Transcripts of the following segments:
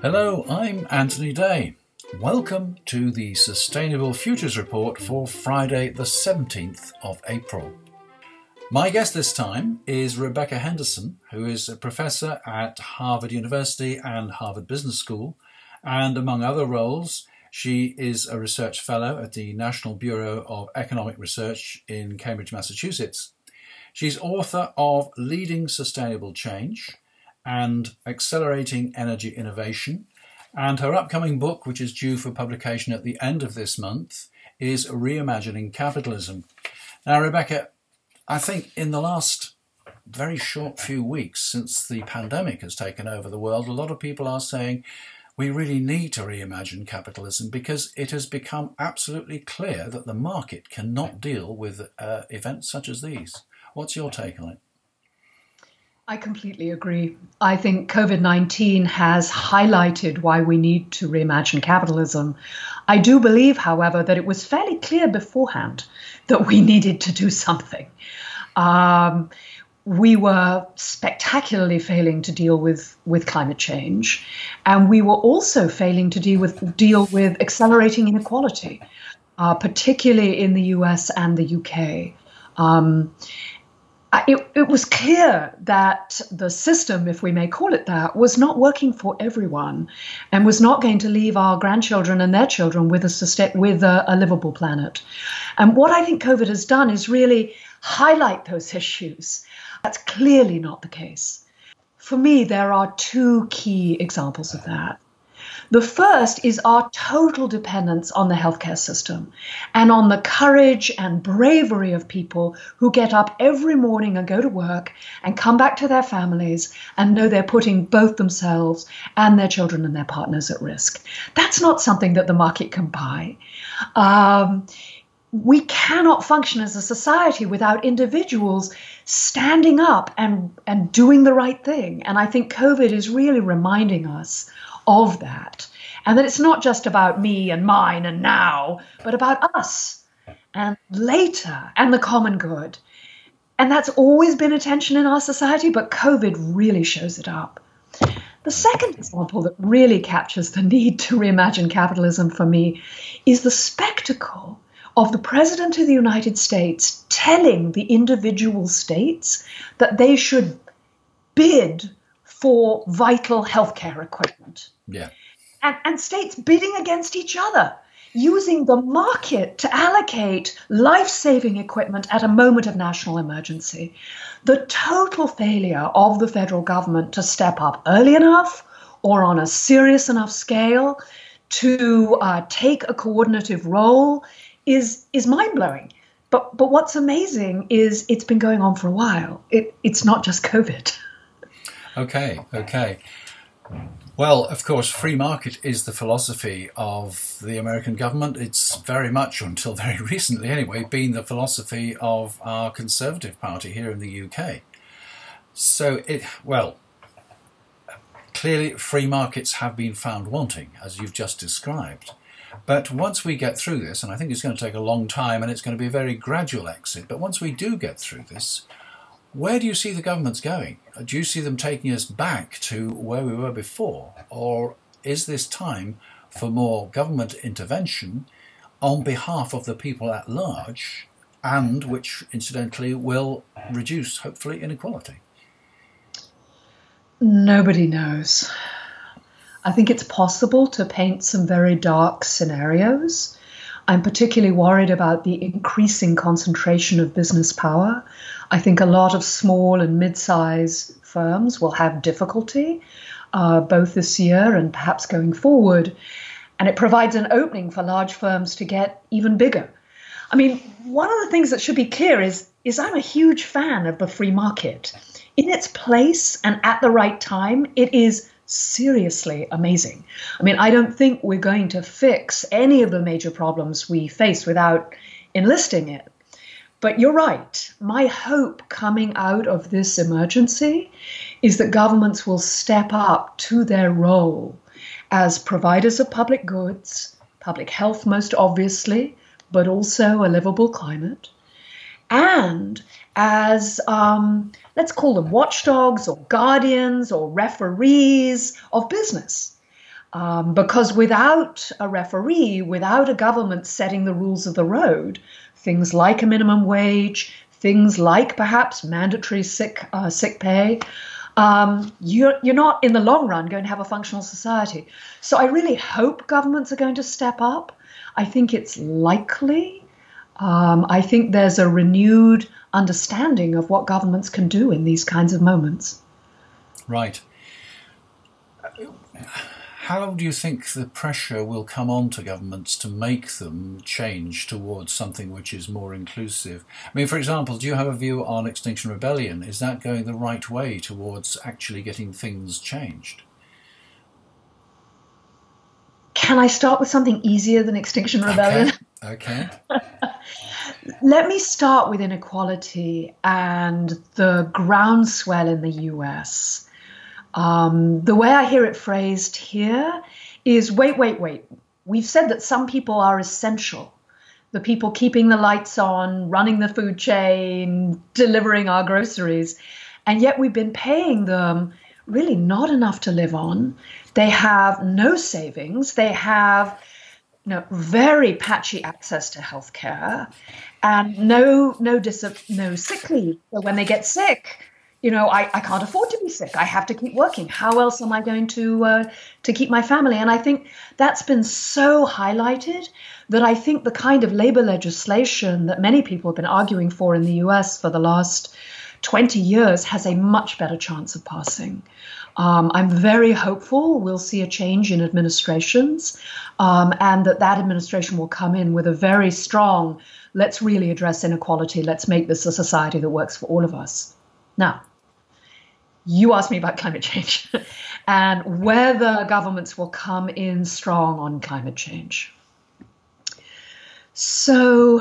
Hello, I'm Anthony Day. Welcome to the Sustainable Futures Report for Friday, the 17th of April. My guest this time is Rebecca Henderson, who is a professor at Harvard University and Harvard Business School, and among other roles, she is a research fellow at the National Bureau of Economic Research in Cambridge, Massachusetts. She's author of Leading Sustainable Change and Accelerating Energy Innovation, and her upcoming book, which is due for publication at the end of this month, is Reimagining Capitalism. Now, Rebecca, I think in the last very short few weeks since the pandemic has taken over the world, a lot of people are saying we really need to reimagine capitalism because it has become absolutely clear that the market cannot deal with uh, events such as these. What's your take on it? I completely agree. I think COVID 19 has highlighted why we need to reimagine capitalism. I do believe, however, that it was fairly clear beforehand that we needed to do something. Um, we were spectacularly failing to deal with, with climate change, and we were also failing to deal with deal with accelerating inequality, uh, particularly in the U.S. and the U.K. Um, it, it was clear that the system, if we may call it that, was not working for everyone, and was not going to leave our grandchildren and their children with a with a, a livable planet. And what I think COVID has done is really highlight those issues that's clearly not the case. For me, there are two key examples of that. The first is our total dependence on the healthcare system and on the courage and bravery of people who get up every morning and go to work and come back to their families and know they're putting both themselves and their children and their partners at risk. That's not something that the market can buy. Um, we cannot function as a society without individuals standing up and, and doing the right thing. And I think COVID is really reminding us of that. And that it's not just about me and mine and now, but about us and later and the common good. And that's always been a tension in our society, but COVID really shows it up. The second example that really captures the need to reimagine capitalism for me is the spectacle of the President of the United States telling the individual states that they should bid for vital healthcare equipment. Yeah. And, and states bidding against each other, using the market to allocate life saving equipment at a moment of national emergency. The total failure of the federal government to step up early enough or on a serious enough scale to uh, take a coordinative role is is mind blowing. But but what's amazing is it's been going on for a while. It it's not just COVID. Okay, okay. Well, of course, free market is the philosophy of the American government. It's very much, until very recently anyway, been the philosophy of our Conservative Party here in the UK. So it well, clearly free markets have been found wanting, as you've just described. But once we get through this, and I think it's going to take a long time and it's going to be a very gradual exit, but once we do get through this, where do you see the governments going? Do you see them taking us back to where we were before? Or is this time for more government intervention on behalf of the people at large and which incidentally will reduce, hopefully, inequality? Nobody knows. I think it's possible to paint some very dark scenarios. I'm particularly worried about the increasing concentration of business power. I think a lot of small and mid sized firms will have difficulty uh, both this year and perhaps going forward. And it provides an opening for large firms to get even bigger. I mean, one of the things that should be clear is, is I'm a huge fan of the free market. In its place and at the right time, it is seriously amazing. I mean, I don't think we're going to fix any of the major problems we face without enlisting it. But you're right. My hope coming out of this emergency is that governments will step up to their role as providers of public goods, public health, most obviously, but also a livable climate, and as um, let's call them watchdogs or guardians or referees of business. Um, because without a referee, without a government setting the rules of the road, things like a minimum wage, things like perhaps mandatory sick uh, sick pay, um, you're you're not in the long run going to have a functional society. So I really hope governments are going to step up. I think it's likely. Um, I think there's a renewed understanding of what governments can do in these kinds of moments. Right. How do you think the pressure will come on to governments to make them change towards something which is more inclusive? I mean, for example, do you have a view on Extinction Rebellion? Is that going the right way towards actually getting things changed? Can I start with something easier than Extinction Rebellion? Okay. okay. Let me start with inequality and the groundswell in the US. Um, the way I hear it phrased here is wait, wait, wait. We've said that some people are essential. The people keeping the lights on, running the food chain, delivering our groceries. And yet we've been paying them really not enough to live on. They have no savings. They have you know, very patchy access to healthcare and no no dis- no sick leave. So when they get sick, you know, I, I can't afford to be sick. I have to keep working. How else am I going to uh, to keep my family? And I think that's been so highlighted that I think the kind of labor legislation that many people have been arguing for in the U.S. for the last 20 years has a much better chance of passing. Um, I'm very hopeful we'll see a change in administrations um, and that that administration will come in with a very strong let's really address inequality, let's make this a society that works for all of us. Now, you asked me about climate change and whether governments will come in strong on climate change. So,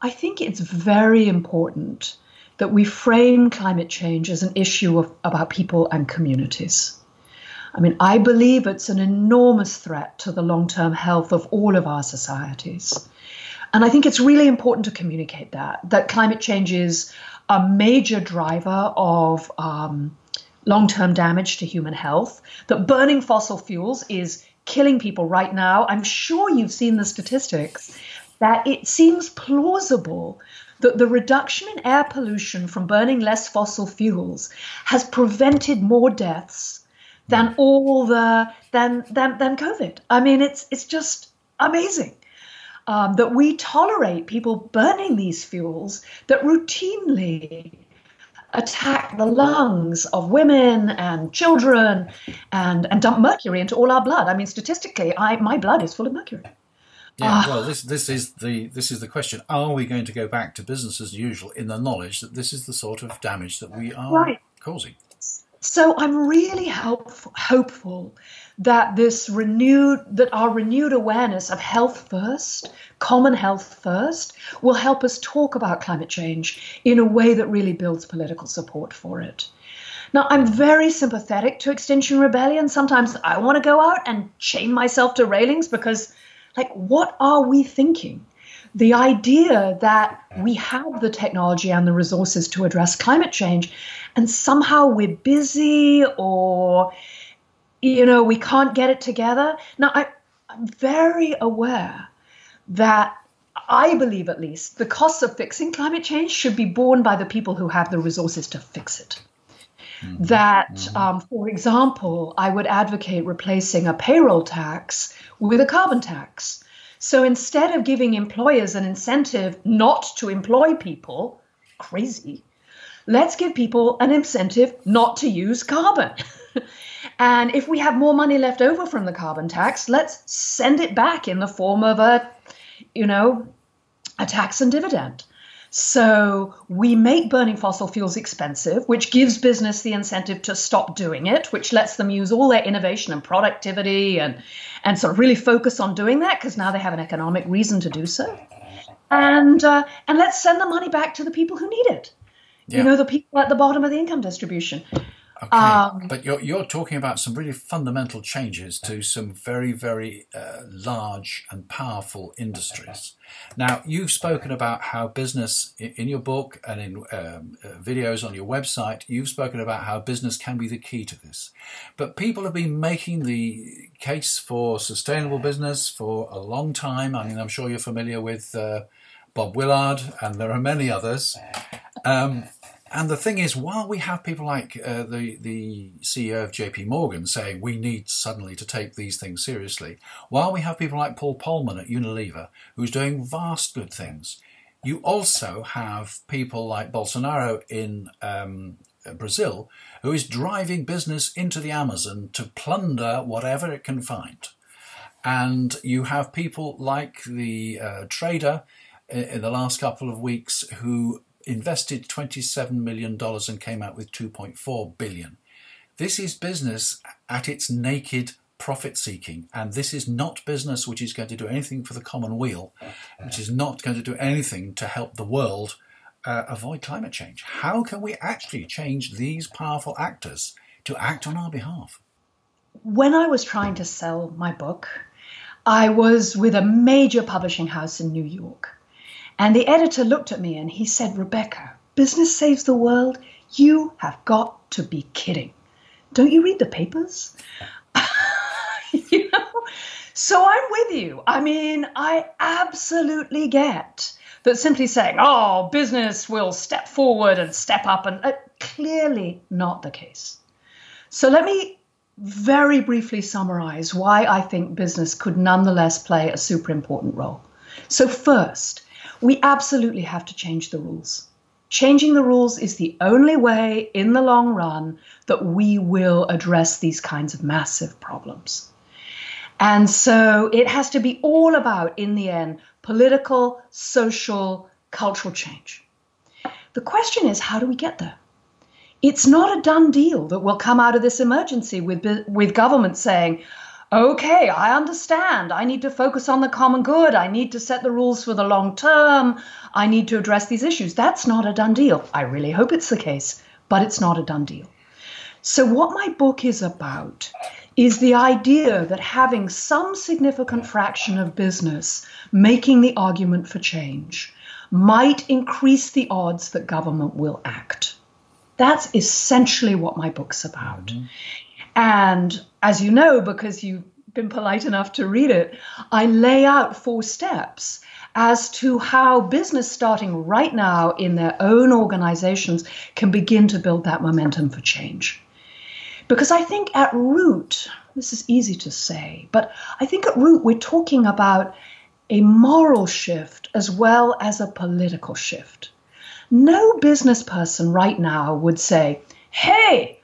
I think it's very important that we frame climate change as an issue of, about people and communities. I mean, I believe it's an enormous threat to the long term health of all of our societies. And I think it's really important to communicate that, that climate change is a major driver of um, long term damage to human health, that burning fossil fuels is killing people right now. I'm sure you've seen the statistics that it seems plausible that the reduction in air pollution from burning less fossil fuels has prevented more deaths than all the than than than COVID. I mean, it's it's just amazing um, that we tolerate people burning these fuels that routinely attack the lungs of women and children and, and dump mercury into all our blood. I mean, statistically, I, my blood is full of mercury. Yeah, ah. well, this this is the this is the question. Are we going to go back to business as usual in the knowledge that this is the sort of damage that we are right. causing? So I'm really hopeful that this renewed that our renewed awareness of health first, common health first, will help us talk about climate change in a way that really builds political support for it. Now, I'm very sympathetic to Extinction Rebellion. Sometimes I want to go out and chain myself to railings because, like, what are we thinking? The idea that we have the technology and the resources to address climate change, and somehow we're busy or you know, we can't get it together. Now, I, I'm very aware that I believe, at least, the costs of fixing climate change should be borne by the people who have the resources to fix it. Mm-hmm. That, mm-hmm. Um, for example, I would advocate replacing a payroll tax with a carbon tax. So instead of giving employers an incentive not to employ people, crazy, let's give people an incentive not to use carbon. And if we have more money left over from the carbon tax, let's send it back in the form of a, you know, a tax and dividend. So we make burning fossil fuels expensive, which gives business the incentive to stop doing it, which lets them use all their innovation and productivity and and sort of really focus on doing that because now they have an economic reason to do so. And uh, and let's send the money back to the people who need it. Yeah. You know, the people at the bottom of the income distribution. Okay, um, but you're you're talking about some really fundamental changes to some very very uh, large and powerful industries. Now you've spoken about how business in your book and in um, uh, videos on your website. You've spoken about how business can be the key to this, but people have been making the case for sustainable business for a long time. I mean, I'm sure you're familiar with uh, Bob Willard, and there are many others. Um, and the thing is, while we have people like uh, the the CEO of J.P. Morgan saying we need suddenly to take these things seriously, while we have people like Paul Polman at Unilever who's doing vast good things, you also have people like Bolsonaro in um, Brazil who is driving business into the Amazon to plunder whatever it can find, and you have people like the uh, trader in the last couple of weeks who invested $27 million and came out with 2.4 billion. This is business at its naked profit seeking, and this is not business which is going to do anything for the common weal, which is not going to do anything to help the world uh, avoid climate change. How can we actually change these powerful actors to act on our behalf? When I was trying to sell my book, I was with a major publishing house in New York. And the editor looked at me and he said, Rebecca, business saves the world? You have got to be kidding. Don't you read the papers? you know? So I'm with you. I mean, I absolutely get that simply saying, oh, business will step forward and step up, and uh, clearly not the case. So let me very briefly summarize why I think business could nonetheless play a super important role. So, first, we absolutely have to change the rules. Changing the rules is the only way in the long run that we will address these kinds of massive problems. And so it has to be all about, in the end, political, social, cultural change. The question is, how do we get there? It's not a done deal that we'll come out of this emergency with, with government saying, okay, I understand. I need to focus on the common good. I need to set the rules for the long term. I need to address these issues. That's not a done deal. I really hope it's the case, but it's not a done deal. So, what my book is about is the idea that having some significant fraction of business making the argument for change might increase the odds that government will act. That's essentially what my book's about. Mm-hmm. And as you know, because you've been polite enough to read it, I lay out four steps as to how business starting right now in their own organizations can begin to build that momentum for change. Because I think at root, this is easy to say, but I think at root we're talking about a moral shift as well as a political shift. No business person right now would say, hey,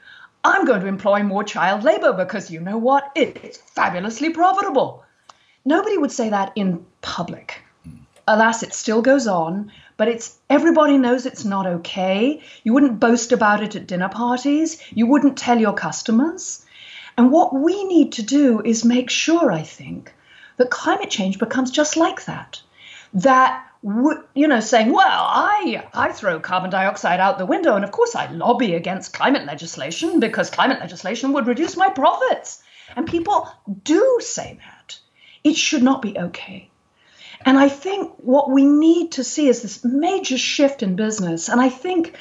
I'm going to employ more child labor because you know what? It's fabulously profitable. Nobody would say that in public. Hmm. Alas, it still goes on, but it's everybody knows it's not okay. You wouldn't boast about it at dinner parties. You wouldn't tell your customers. And what we need to do is make sure, I think, that climate change becomes just like that. That you know, saying, well, I, I throw carbon dioxide out the window, and of course I lobby against climate legislation because climate legislation would reduce my profits. And people do say that. It should not be okay. And I think what we need to see is this major shift in business. And I think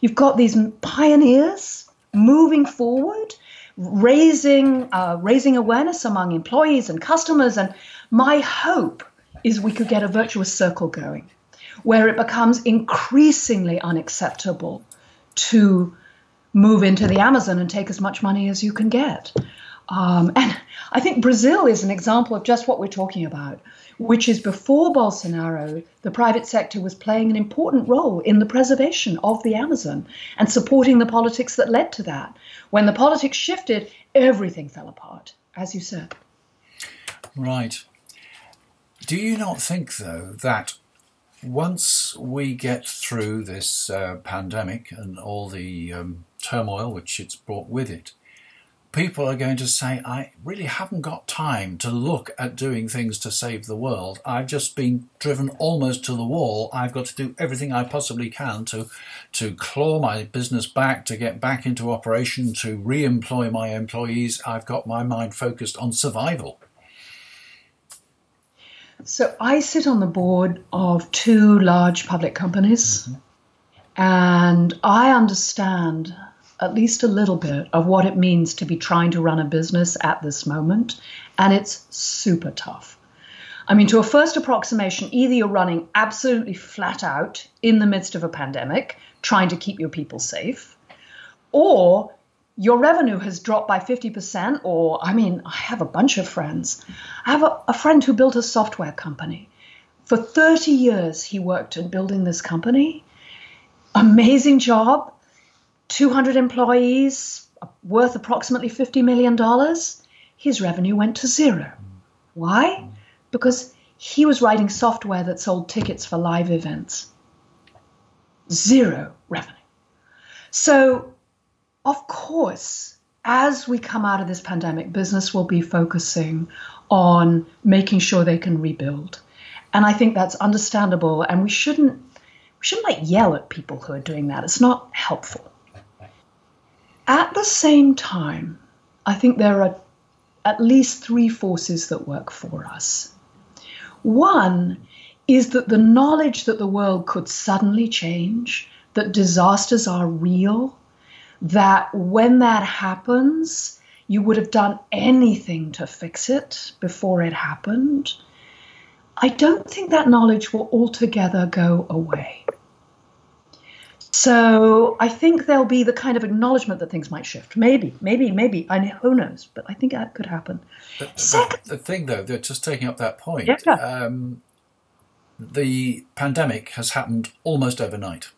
you've got these pioneers moving forward, raising, uh, raising awareness among employees and customers. And my hope is we could get a virtuous circle going where it becomes increasingly unacceptable to move into the Amazon and take as much money as you can get. Um, and I think Brazil is an example of just what we're talking about, which is before Bolsonaro, the private sector was playing an important role in the preservation of the Amazon and supporting the politics that led to that. When the politics shifted, everything fell apart, as you said. Right. Do you not think, though, that once we get through this uh, pandemic and all the um, turmoil which it's brought with it, people are going to say, I really haven't got time to look at doing things to save the world. I've just been driven almost to the wall. I've got to do everything I possibly can to, to claw my business back, to get back into operation, to re employ my employees. I've got my mind focused on survival. So I sit on the board of two large public companies, mm-hmm. and I understand at least a little bit of what it means to be trying to run a business at this moment, and it's super tough. I mean, to a first approximation, either you're running absolutely flat out in the midst of a pandemic, trying to keep your people safe, or your revenue has dropped by 50%. Or, I mean, I have a bunch of friends. I have a, a friend who built a software company. For 30 years, he worked in building this company. Amazing job 200 employees, worth approximately $50 million, his revenue went to zero. Why? Because he was writing software that sold tickets for live events. Zero revenue. So, of course, as we come out of this pandemic, business will be focusing on making sure they can rebuild. And I think that's understandable. And we shouldn't we shouldn't like yell at people who are doing that. It's not helpful. At the same time, I think there are at least three forces that work for us. One is that the knowledge that the world could suddenly change, that disasters are real, that when that happens, you would have done anything to fix it before it happened. I don't think that knowledge will altogether go away. So I think there'll be the kind of acknowledgement that things might shift. Maybe, maybe, maybe. I know, who knows? But I think that could happen. The, Second, the, the thing, though, they're just taking up that point. Yeah. Um, the pandemic has happened almost overnight.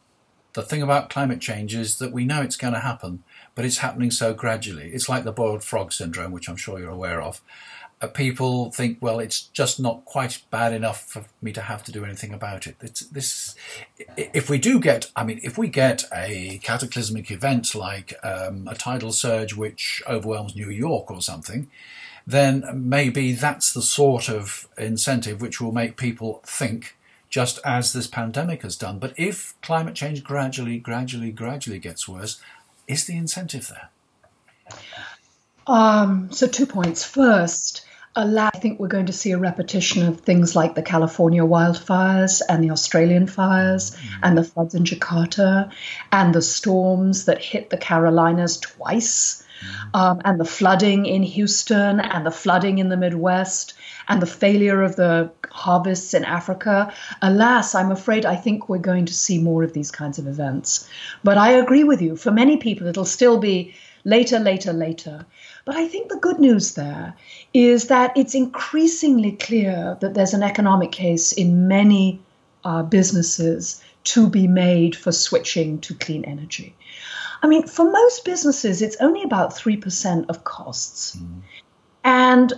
The thing about climate change is that we know it's going to happen, but it's happening so gradually. It's like the boiled frog syndrome, which I'm sure you're aware of. Uh, people think, well, it's just not quite bad enough for me to have to do anything about it. It's, this, if we do get, I mean, if we get a cataclysmic event like um, a tidal surge which overwhelms New York or something, then maybe that's the sort of incentive which will make people think just as this pandemic has done. But if climate change gradually, gradually, gradually gets worse, is the incentive there? Um, so, two points. First, I think we're going to see a repetition of things like the California wildfires and the Australian fires mm-hmm. and the floods in Jakarta and the storms that hit the Carolinas twice. Mm-hmm. Um, and the flooding in Houston and the flooding in the Midwest and the failure of the harvests in Africa. Alas, I'm afraid I think we're going to see more of these kinds of events. But I agree with you. For many people, it'll still be later, later, later. But I think the good news there is that it's increasingly clear that there's an economic case in many uh, businesses to be made for switching to clean energy. I mean, for most businesses, it's only about 3% of costs. Mm. And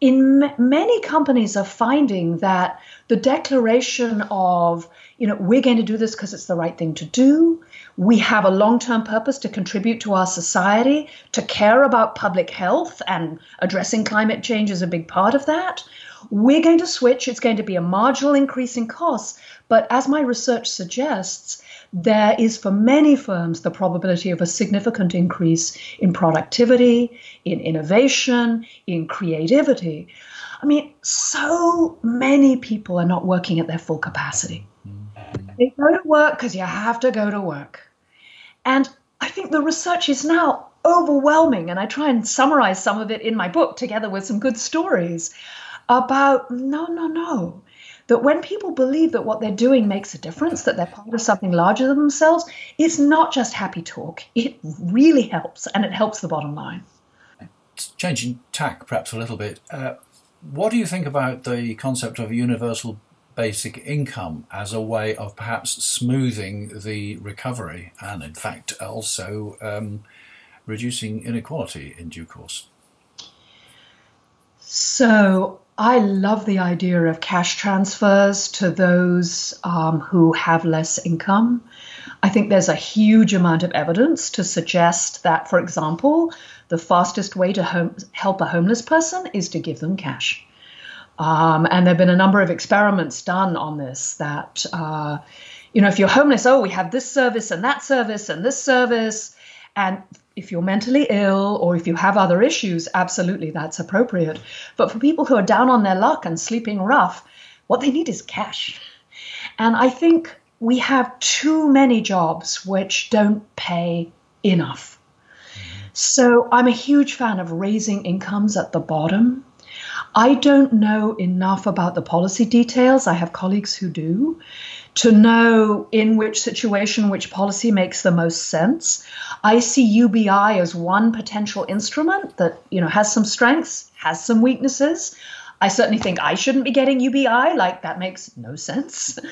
in m- many companies are finding that the declaration of, you know, we're going to do this because it's the right thing to do, we have a long term purpose to contribute to our society, to care about public health, and addressing climate change is a big part of that. We're going to switch. It's going to be a marginal increase in costs. But as my research suggests, there is for many firms the probability of a significant increase in productivity, in innovation, in creativity. I mean, so many people are not working at their full capacity. Mm-hmm. They go to work because you have to go to work. And I think the research is now overwhelming, and I try and summarize some of it in my book together with some good stories about no, no, no. That when people believe that what they're doing makes a difference, that they're part of something larger than themselves, it's not just happy talk. It really helps, and it helps the bottom line. Changing tack perhaps a little bit, uh, what do you think about the concept of universal basic income as a way of perhaps smoothing the recovery and, in fact, also um, reducing inequality in due course? So, I love the idea of cash transfers to those um, who have less income. I think there's a huge amount of evidence to suggest that, for example, the fastest way to home, help a homeless person is to give them cash. Um, and there have been a number of experiments done on this that, uh, you know, if you're homeless, oh, we have this service and that service and this service. And if you're mentally ill or if you have other issues, absolutely that's appropriate. But for people who are down on their luck and sleeping rough, what they need is cash. And I think we have too many jobs which don't pay enough. So I'm a huge fan of raising incomes at the bottom. I don't know enough about the policy details. I have colleagues who do to know in which situation which policy makes the most sense. I see UBI as one potential instrument that you know has some strengths, has some weaknesses. I certainly think I shouldn't be getting UBI. Like that makes no sense.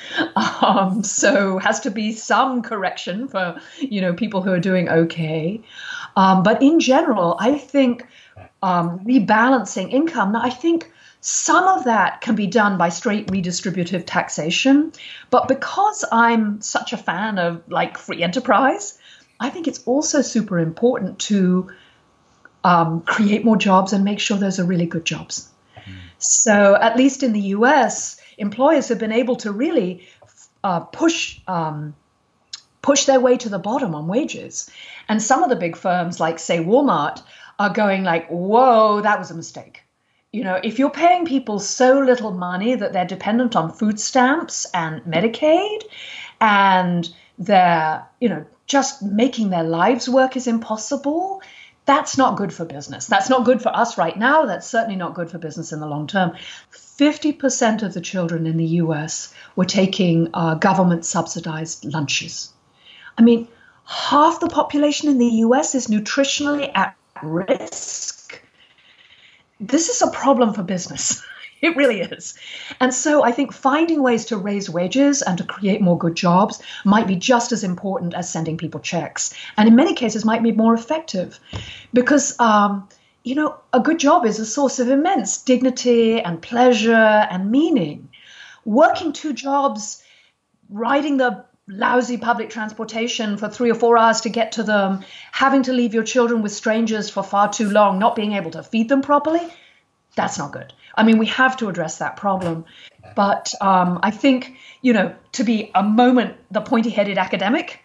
Um, so has to be some correction for you know people who are doing okay. Um, but in general, I think um, rebalancing income. Now, I think some of that can be done by straight redistributive taxation, but because I'm such a fan of like free enterprise, I think it's also super important to um, create more jobs and make sure those are really good jobs. So, at least in the US, employers have been able to really uh, push um, push their way to the bottom on wages. And some of the big firms, like say Walmart, are going like, "Whoa, that was a mistake." You know, if you're paying people so little money that they're dependent on food stamps and Medicaid, and they're you know just making their lives work is impossible that's not good for business. That's not good for us right now. That's certainly not good for business in the long term. 50% of the children in the US were taking uh, government subsidized lunches. I mean, half the population in the US is nutritionally at risk. This is a problem for business. It really is. And so I think finding ways to raise wages and to create more good jobs might be just as important as sending people checks. And in many cases, might be more effective because. Um, you know, a good job is a source of immense dignity and pleasure and meaning. Working two jobs, riding the lousy public transportation for three or four hours to get to them, having to leave your children with strangers for far too long, not being able to feed them properly, that's not good. I mean, we have to address that problem. But um, I think, you know, to be a moment the pointy headed academic,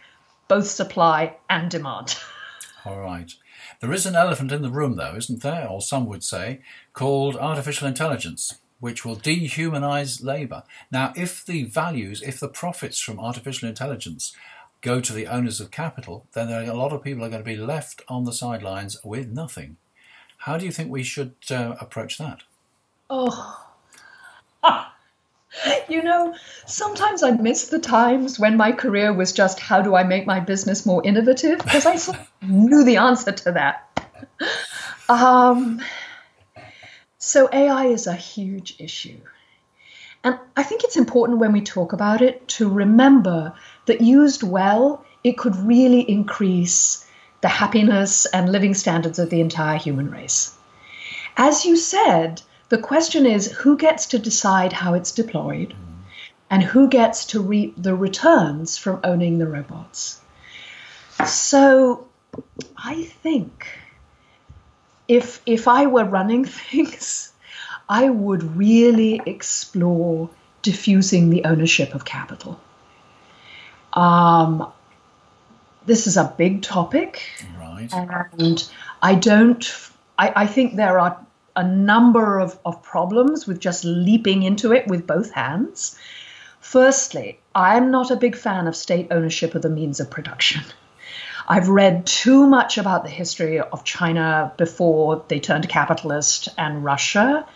both supply and demand. All right. There is an elephant in the room, though, isn't there? Or some would say, called artificial intelligence, which will dehumanize labour. Now, if the values, if the profits from artificial intelligence go to the owners of capital, then a lot of people are going to be left on the sidelines with nothing. How do you think we should uh, approach that? Oh. Ah. You know, sometimes I miss the times when my career was just how do I make my business more innovative? Because I sort of knew the answer to that. Um, so, AI is a huge issue. And I think it's important when we talk about it to remember that used well, it could really increase the happiness and living standards of the entire human race. As you said, the question is who gets to decide how it's deployed and who gets to reap the returns from owning the robots. So I think if if I were running things, I would really explore diffusing the ownership of capital. Um, this is a big topic, right? And I don't. I, I think there are a number of, of problems with just leaping into it with both hands. Firstly, I'm not a big fan of state ownership of the means of production. I've read too much about the history of China before they turned capitalist and Russia.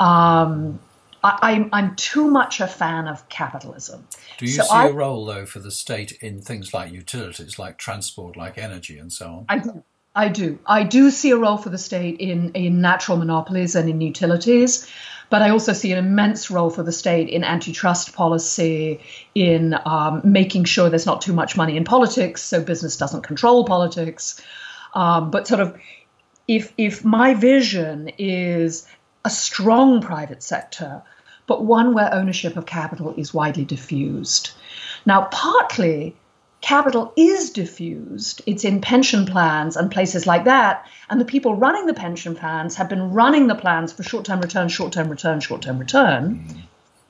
Um, I, am I'm, I'm too much a fan of capitalism. Do you so see I, a role, though, for the state in things like utilities, like transport, like energy, and so on? I do. I do. I do see a role for the state in, in natural monopolies and in utilities, but I also see an immense role for the state in antitrust policy, in um, making sure there's not too much money in politics, so business doesn't control politics. Um, but sort of, if if my vision is a strong private sector, but one where ownership of capital is widely diffused. Now, partly capital is diffused. It's in pension plans and places like that. And the people running the pension plans have been running the plans for short term return, short term return, short term return,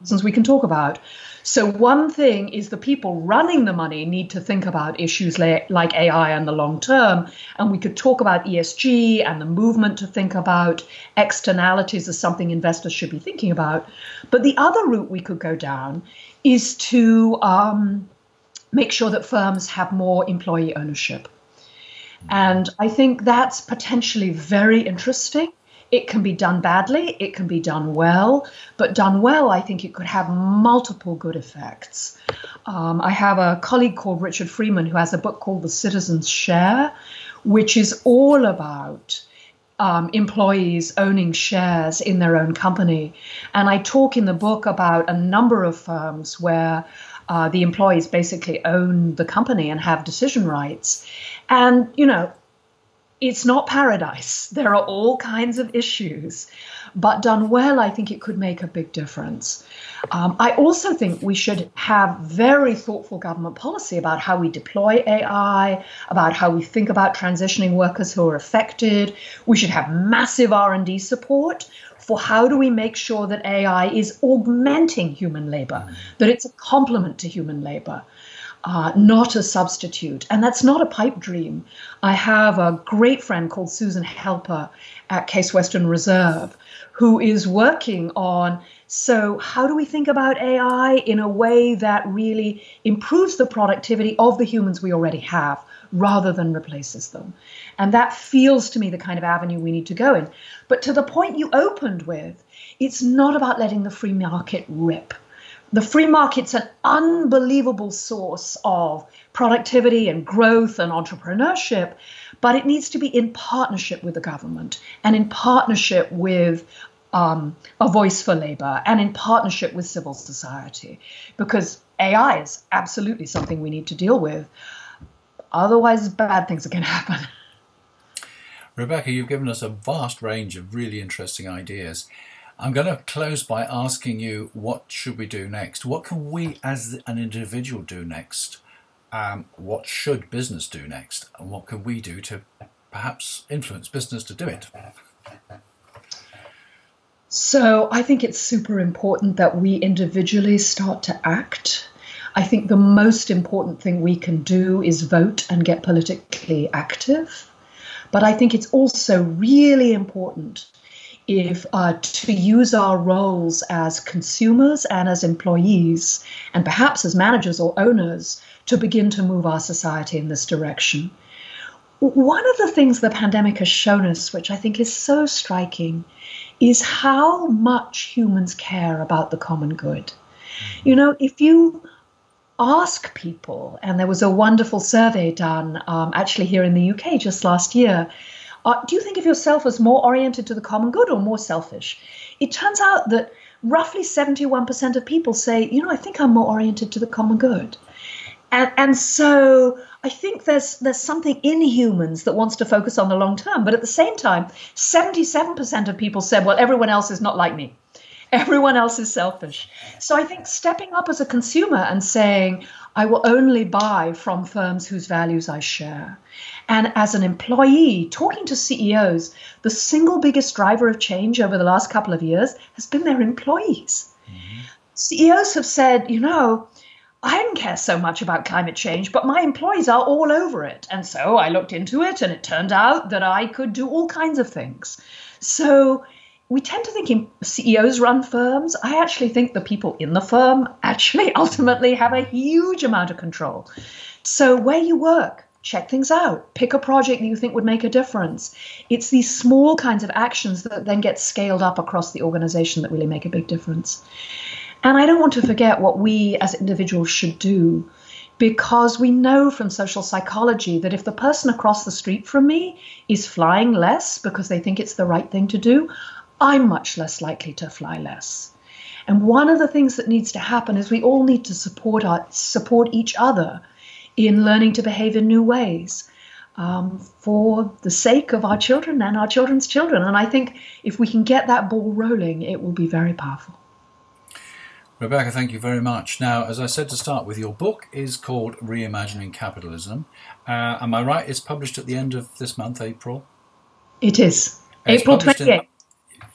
since we can talk about. So, one thing is the people running the money need to think about issues like AI and the long term. And we could talk about ESG and the movement to think about externalities as something investors should be thinking about. But the other route we could go down is to um, make sure that firms have more employee ownership. And I think that's potentially very interesting. It can be done badly, it can be done well, but done well, I think it could have multiple good effects. Um, I have a colleague called Richard Freeman who has a book called The Citizen's Share, which is all about um, employees owning shares in their own company. And I talk in the book about a number of firms where uh, the employees basically own the company and have decision rights. And, you know, it's not paradise. There are all kinds of issues. But done well, I think it could make a big difference. Um, I also think we should have very thoughtful government policy about how we deploy AI, about how we think about transitioning workers who are affected. We should have massive R&D support for how do we make sure that AI is augmenting human labor, that it's a complement to human labor. Uh, not a substitute. And that's not a pipe dream. I have a great friend called Susan Helper at Case Western Reserve who is working on so, how do we think about AI in a way that really improves the productivity of the humans we already have rather than replaces them? And that feels to me the kind of avenue we need to go in. But to the point you opened with, it's not about letting the free market rip. The free market's an unbelievable source of productivity and growth and entrepreneurship, but it needs to be in partnership with the government and in partnership with um, a voice for labor and in partnership with civil society because AI is absolutely something we need to deal with. Otherwise, bad things are going to happen. Rebecca, you've given us a vast range of really interesting ideas. I'm going to close by asking you what should we do next? What can we as an individual do next? Um, what should business do next? And what can we do to perhaps influence business to do it? So I think it's super important that we individually start to act. I think the most important thing we can do is vote and get politically active. But I think it's also really important if uh, to use our roles as consumers and as employees, and perhaps as managers or owners, to begin to move our society in this direction. One of the things the pandemic has shown us, which I think is so striking, is how much humans care about the common good. You know, if you ask people, and there was a wonderful survey done um, actually here in the UK just last year. Uh, do you think of yourself as more oriented to the common good or more selfish? It turns out that roughly 71% of people say, you know, I think I'm more oriented to the common good. And, and so I think there's there's something in humans that wants to focus on the long term, but at the same time, 77% of people said, "Well, everyone else is not like me. Everyone else is selfish." So I think stepping up as a consumer and saying, "I will only buy from firms whose values I share." And as an employee, talking to CEOs, the single biggest driver of change over the last couple of years has been their employees. Mm-hmm. CEOs have said, you know, I didn't care so much about climate change, but my employees are all over it. And so I looked into it, and it turned out that I could do all kinds of things. So we tend to think CEOs run firms. I actually think the people in the firm actually ultimately have a huge amount of control. So where you work, check things out, pick a project that you think would make a difference. It's these small kinds of actions that then get scaled up across the organization that really make a big difference. And I don't want to forget what we as individuals should do because we know from social psychology that if the person across the street from me is flying less because they think it's the right thing to do, I'm much less likely to fly less. And one of the things that needs to happen is we all need to support our, support each other in learning to behave in new ways um, for the sake of our children and our children's children. And I think if we can get that ball rolling, it will be very powerful. Rebecca, thank you very much. Now, as I said to start with, your book is called Reimagining Capitalism. Uh, am I right? It's published at the end of this month, April? It is. It's April 28th.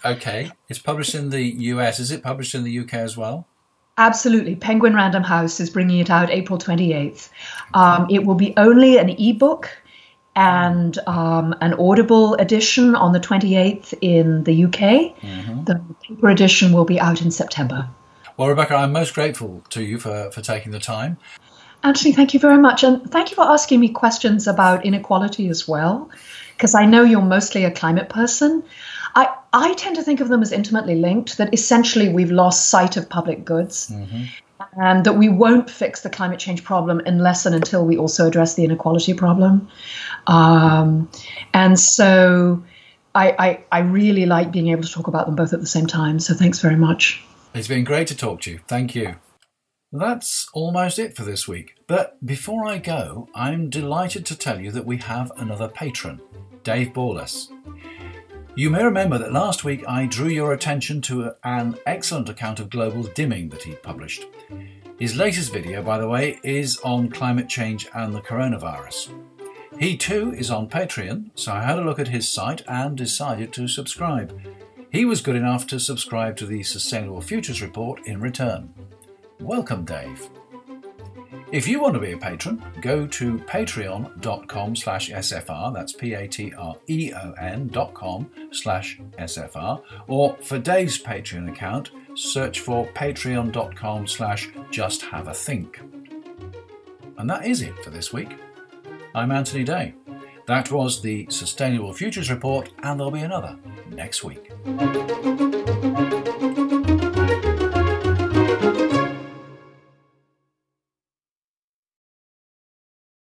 okay. It's published in the US. Is it published in the UK as well? Absolutely. Penguin Random House is bringing it out April 28th. Um, it will be only an ebook and um, an Audible edition on the 28th in the UK. Mm-hmm. The paper edition will be out in September. Well, Rebecca, I'm most grateful to you for, for taking the time. Anthony, thank you very much. And thank you for asking me questions about inequality as well, because I know you're mostly a climate person. I, I tend to think of them as intimately linked, that essentially we've lost sight of public goods. Mm-hmm. And that we won't fix the climate change problem unless and until we also address the inequality problem. Um, and so I, I, I really like being able to talk about them both at the same time. So thanks very much. It's been great to talk to you. Thank you. That's almost it for this week. But before I go, I'm delighted to tell you that we have another patron, Dave Borlace. You may remember that last week I drew your attention to an excellent account of global dimming that he published. His latest video, by the way, is on climate change and the coronavirus. He too is on Patreon, so I had a look at his site and decided to subscribe. He was good enough to subscribe to the Sustainable Futures Report in return. Welcome, Dave. If you want to be a patron, go to patreon.com slash SFR, that's P-A-T-R-E-O-N dot com slash SFR, or for Dave's Patreon account, search for patreon.com slash just have a think. And that is it for this week. I'm Anthony Day. That was the Sustainable Futures Report, and there'll be another next week.